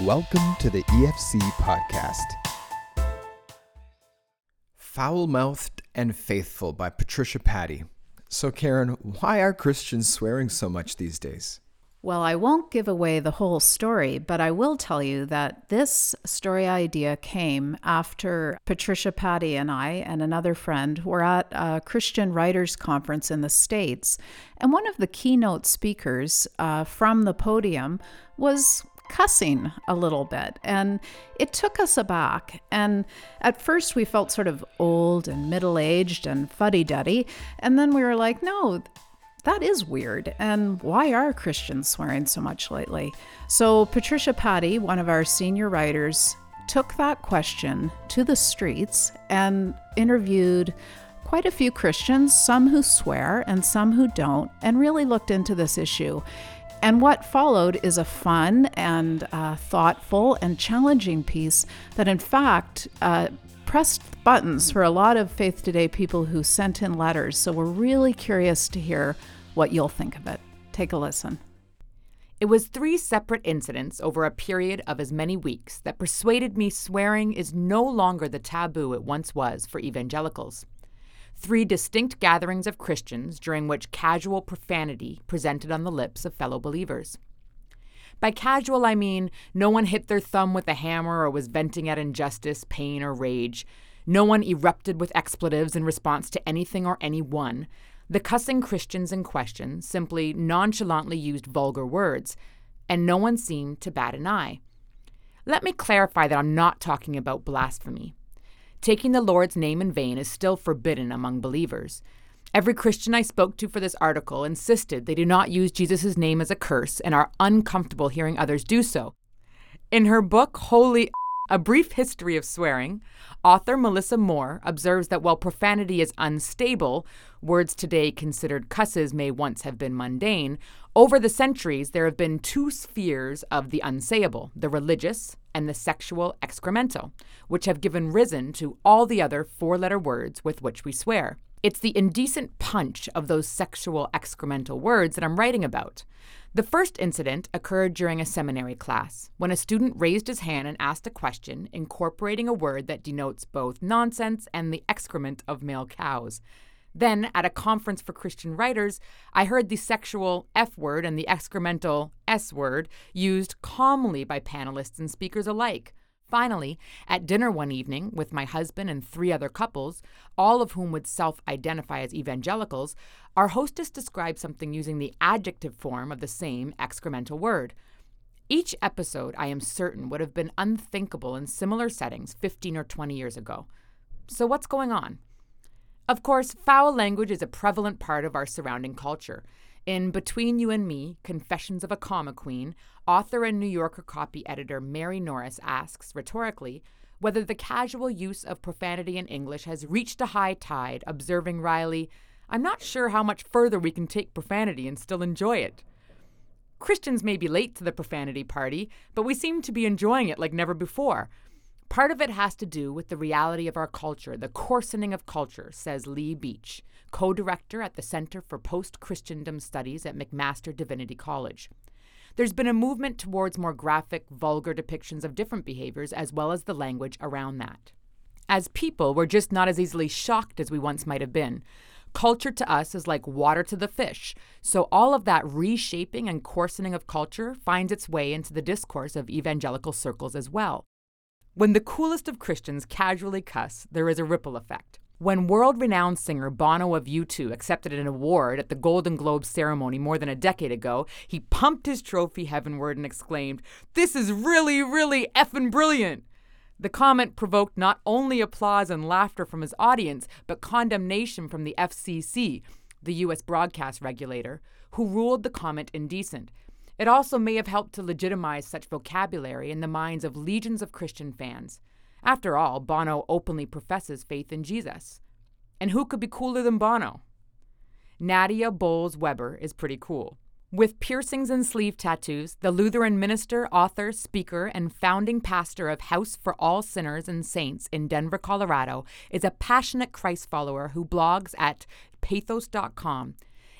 Welcome to the EFC podcast. Foul Mouthed and Faithful by Patricia Paddey. So, Karen, why are Christians swearing so much these days? Well, I won't give away the whole story, but I will tell you that this story idea came after Patricia Paddey and I and another friend were at a Christian Writers Conference in the States. And one of the keynote speakers uh, from the podium was cussing a little bit. And it took us aback. And at first, we felt sort of old and middle aged and fuddy duddy. And then we were like, no, that is weird. And why are Christians swearing so much lately? So, Patricia Paddey, one of our senior writers, took that question to the streets and interviewed quite a few Christians, some who swear and some who don't, and really looked into this issue. And what followed is a fun and uh, thoughtful and challenging piece that, in fact, uh, pressed buttons for a lot of Faith Today people who sent in letters. So we're really curious to hear what you'll think of it. Take a listen. It was three separate incidents over a period of as many weeks that persuaded me swearing is no longer the taboo it once was for evangelicals three distinct gatherings of Christians during which casual profanity presented on the lips of fellow believers. By casual, I mean no one hit their thumb with a hammer or was venting at injustice, pain, or rage. No one erupted with expletives in response to anything or anyone. The cussing Christians in question simply nonchalantly used vulgar words, and no one seemed to bat an eye. Let me clarify that I'm not talking about blasphemy. Taking the Lord's name in vain is still forbidden among believers. Every Christian I spoke to for this article insisted they do not use Jesus' name as a curse and are uncomfortable hearing others do so. In her book, Holy A Brief History of Swearing, author Melissa Mohr observes that while profanity is unstable, words today considered cusses may once have been mundane, over the centuries there have been two spheres of the unsayable the religious and the sexual excremental, which have given risen to all the other four letter words with which we swear. It's the indecent punch of those sexual excremental words that I'm writing about. The first incident occurred during a seminary class when a student raised his hand and asked a question incorporating a word that denotes both nonsense and the excrement of male cows. Then, at a conference for Christian writers, I heard the sexual F word and the excremental S word used calmly by panelists and speakers alike. Finally, at dinner one evening with my husband and three other couples, all of whom would self identify as evangelicals, our hostess described something using the adjective form of the same excremental word. Each episode, I am certain, would have been unthinkable in similar settings 15 or 20 years ago. So, what's going on? Of course, foul language is a prevalent part of our surrounding culture. In Between You and Me Confessions of a Comma Queen, author and New Yorker copy editor Mary Norris asks, rhetorically, whether the casual use of profanity in English has reached a high tide, observing wryly, I'm not sure how much further we can take profanity and still enjoy it. Christians may be late to the profanity party, but we seem to be enjoying it like never before. Part of it has to do with the reality of our culture, the coarsening of culture, says Lee Beach, co director at the Center for Post Christendom Studies at McMaster Divinity College. There's been a movement towards more graphic, vulgar depictions of different behaviors as well as the language around that. As people, we're just not as easily shocked as we once might have been. Culture to us is like water to the fish, so all of that reshaping and coarsening of culture finds its way into the discourse of evangelical circles as well. When the coolest of Christians casually cuss, there is a ripple effect. When world renowned singer Bono of U2 accepted an award at the Golden Globe ceremony more than a decade ago, he pumped his trophy heavenward and exclaimed, This is really, really effing brilliant! The comment provoked not only applause and laughter from his audience, but condemnation from the FCC, the U.S. broadcast regulator, who ruled the comment indecent. It also may have helped to legitimize such vocabulary in the minds of legions of Christian fans. After all, Bono openly professes faith in Jesus. And who could be cooler than Bono? Nadia Bolz Weber is pretty cool. With piercings and sleeve tattoos, the Lutheran minister, author, speaker, and founding pastor of House for All Sinners and Saints in Denver, Colorado, is a passionate Christ follower who blogs at patheos.com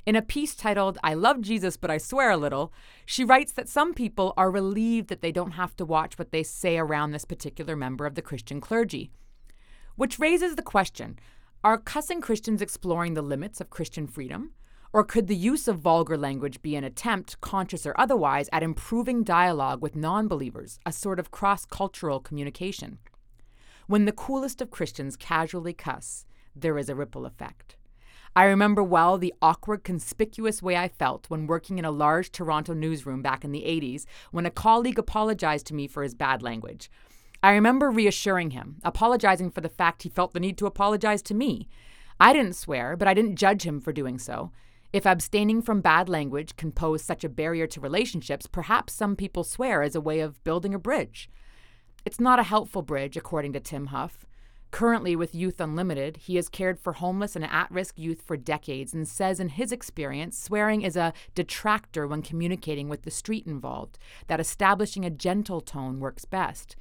In a piece titled, I Love Jesus, but I Swear a Little, she writes that some people are relieved that they don't have to watch what they say around this particular member of the Christian clergy. Which raises the question are cussing Christians exploring the limits of Christian freedom? Or could the use of vulgar language be an attempt, conscious or otherwise, at improving dialogue with non believers, a sort of cross cultural communication? When the coolest of Christians casually cuss, there is a ripple effect. I remember well the awkward, conspicuous way I felt when working in a large Toronto newsroom back in the 80s when a colleague apologized to me for his bad language. I remember reassuring him, apologizing for the fact he felt the need to apologize to me. I didn't swear, but I didn't judge him for doing so. If abstaining from bad language can pose such a barrier to relationships, perhaps some people swear as a way of building a bridge. It's not a helpful bridge, according to Tim Huff. Currently, with Youth Unlimited, he has cared for homeless and at risk youth for decades and says, in his experience, swearing is a detractor when communicating with the street involved, that establishing a gentle tone works best.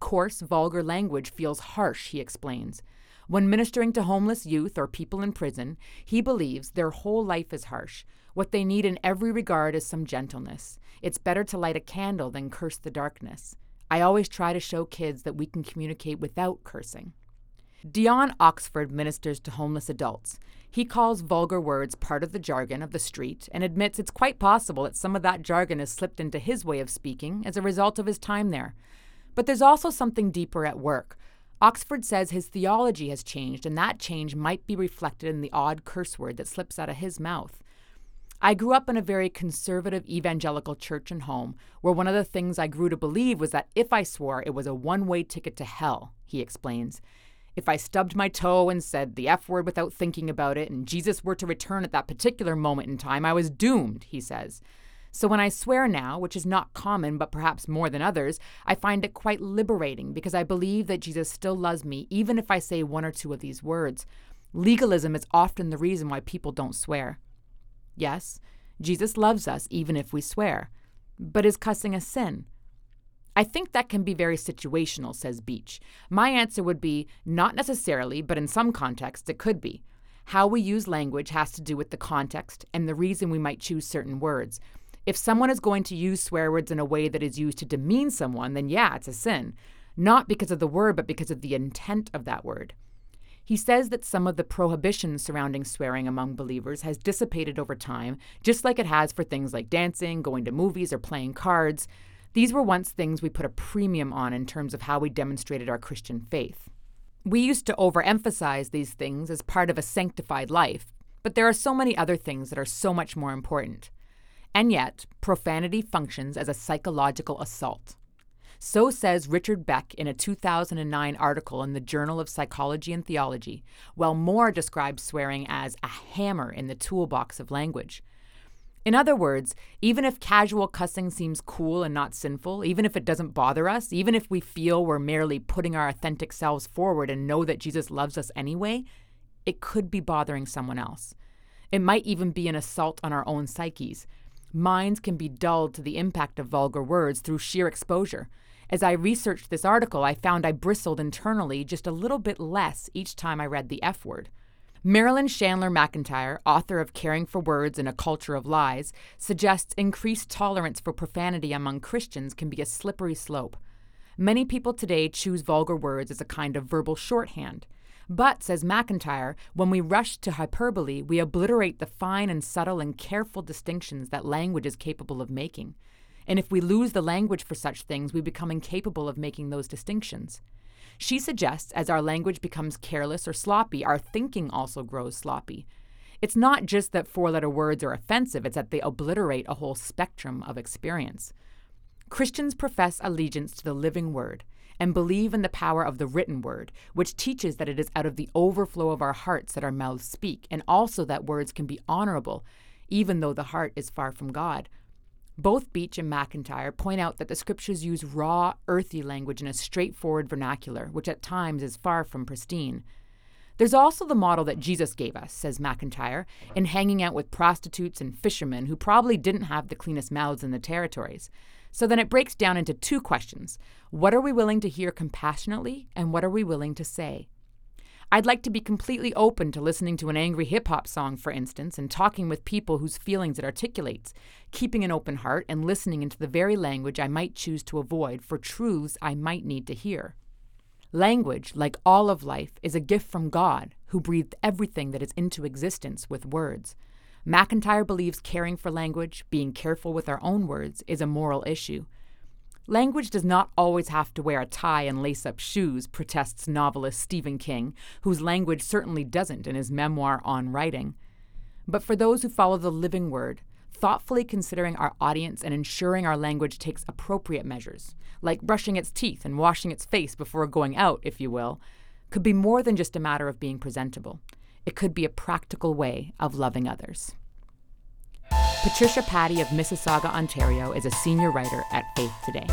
Coarse, vulgar language feels harsh, he explains. When ministering to homeless youth or people in prison, he believes their whole life is harsh. What they need in every regard is some gentleness. It's better to light a candle than curse the darkness. I always try to show kids that we can communicate without cursing. Dion Oxford ministers to homeless adults. He calls vulgar words part of the jargon of the street and admits it's quite possible that some of that jargon has slipped into his way of speaking as a result of his time there. But there's also something deeper at work. Oxford says his theology has changed, and that change might be reflected in the odd curse word that slips out of his mouth. I grew up in a very conservative evangelical church and home, where one of the things I grew to believe was that if I swore, it was a one way ticket to hell, he explains. If I stubbed my toe and said the F word without thinking about it, and Jesus were to return at that particular moment in time, I was doomed, he says. So when I swear now, which is not common but perhaps more than others, I find it quite liberating because I believe that Jesus still loves me even if I say one or two of these words. Legalism is often the reason why people don't swear. Yes, Jesus loves us even if we swear. But is cussing a sin? I think that can be very situational, says Beach. My answer would be not necessarily, but in some contexts it could be. How we use language has to do with the context and the reason we might choose certain words. If someone is going to use swear words in a way that is used to demean someone, then yeah, it's a sin. Not because of the word, but because of the intent of that word. He says that some of the prohibitions surrounding swearing among believers has dissipated over time, just like it has for things like dancing, going to movies, or playing cards. These were once things we put a premium on in terms of how we demonstrated our Christian faith. We used to overemphasize these things as part of a sanctified life, but there are so many other things that are so much more important. And yet, profanity functions as a psychological assault. So says Richard Beck in a 2009 article in the Journal of Psychology and Theology, while Mohr describes swearing as a hammer in the toolbox of language. In other words, even if casual cussing seems cool and not sinful, even if it doesn't bother us, even if we feel we're merely putting our authentic selves forward and know that Jesus loves us anyway, it could be bothering someone else. It might even be an assault on our own psyches. Minds can be dulled to the impact of vulgar words through sheer exposure. As I researched this article, I found I bristled internally just a little bit less each time I read the F word. Marilyn Chandler McEntyre, author of Caring for Words in a Culture of Lies, suggests increased tolerance for profanity among Christians can be a slippery slope. Many people today choose vulgar words as a kind of verbal shorthand. But, says McEntyre, when we rush to hyperbole, we obliterate the fine and subtle and careful distinctions that language is capable of making. And if we lose the language for such things, we become incapable of making those distinctions. She suggests as our language becomes careless or sloppy, our thinking also grows sloppy. It's not just that four letter words are offensive, it's that they obliterate a whole spectrum of experience. Christians profess allegiance to the living word and believe in the power of the written word, which teaches that it is out of the overflow of our hearts that our mouths speak, and also that words can be honorable, even though the heart is far from God. Both Beach and McEntyre point out that the scriptures use raw, earthy language in a straightforward vernacular, which at times is far from pristine. There's also the model that Jesus gave us, says McEntyre, in hanging out with prostitutes and fishermen who probably didn't have the cleanest mouths in the territories. So then it breaks down into two questions What are we willing to hear compassionately, and what are we willing to say? I'd like to be completely open to listening to an angry hip hop song, for instance, and talking with people whose feelings it articulates, keeping an open heart and listening into the very language I might choose to avoid for truths I might need to hear. Language, like all of life, is a gift from God, who breathed everything that is into existence with words. McEntyre believes caring for language, being careful with our own words, is a moral issue. Language does not always have to wear a tie and lace up shoes, protests novelist Stephen King, whose language certainly doesn't in his memoir on writing. But for those who follow the living word, thoughtfully considering our audience and ensuring our language takes appropriate measures, like brushing its teeth and washing its face before going out, if you will, could be more than just a matter of being presentable. It could be a practical way of loving others. Patricia Paddey of Mississauga, Ontario is a senior writer at Faith Today.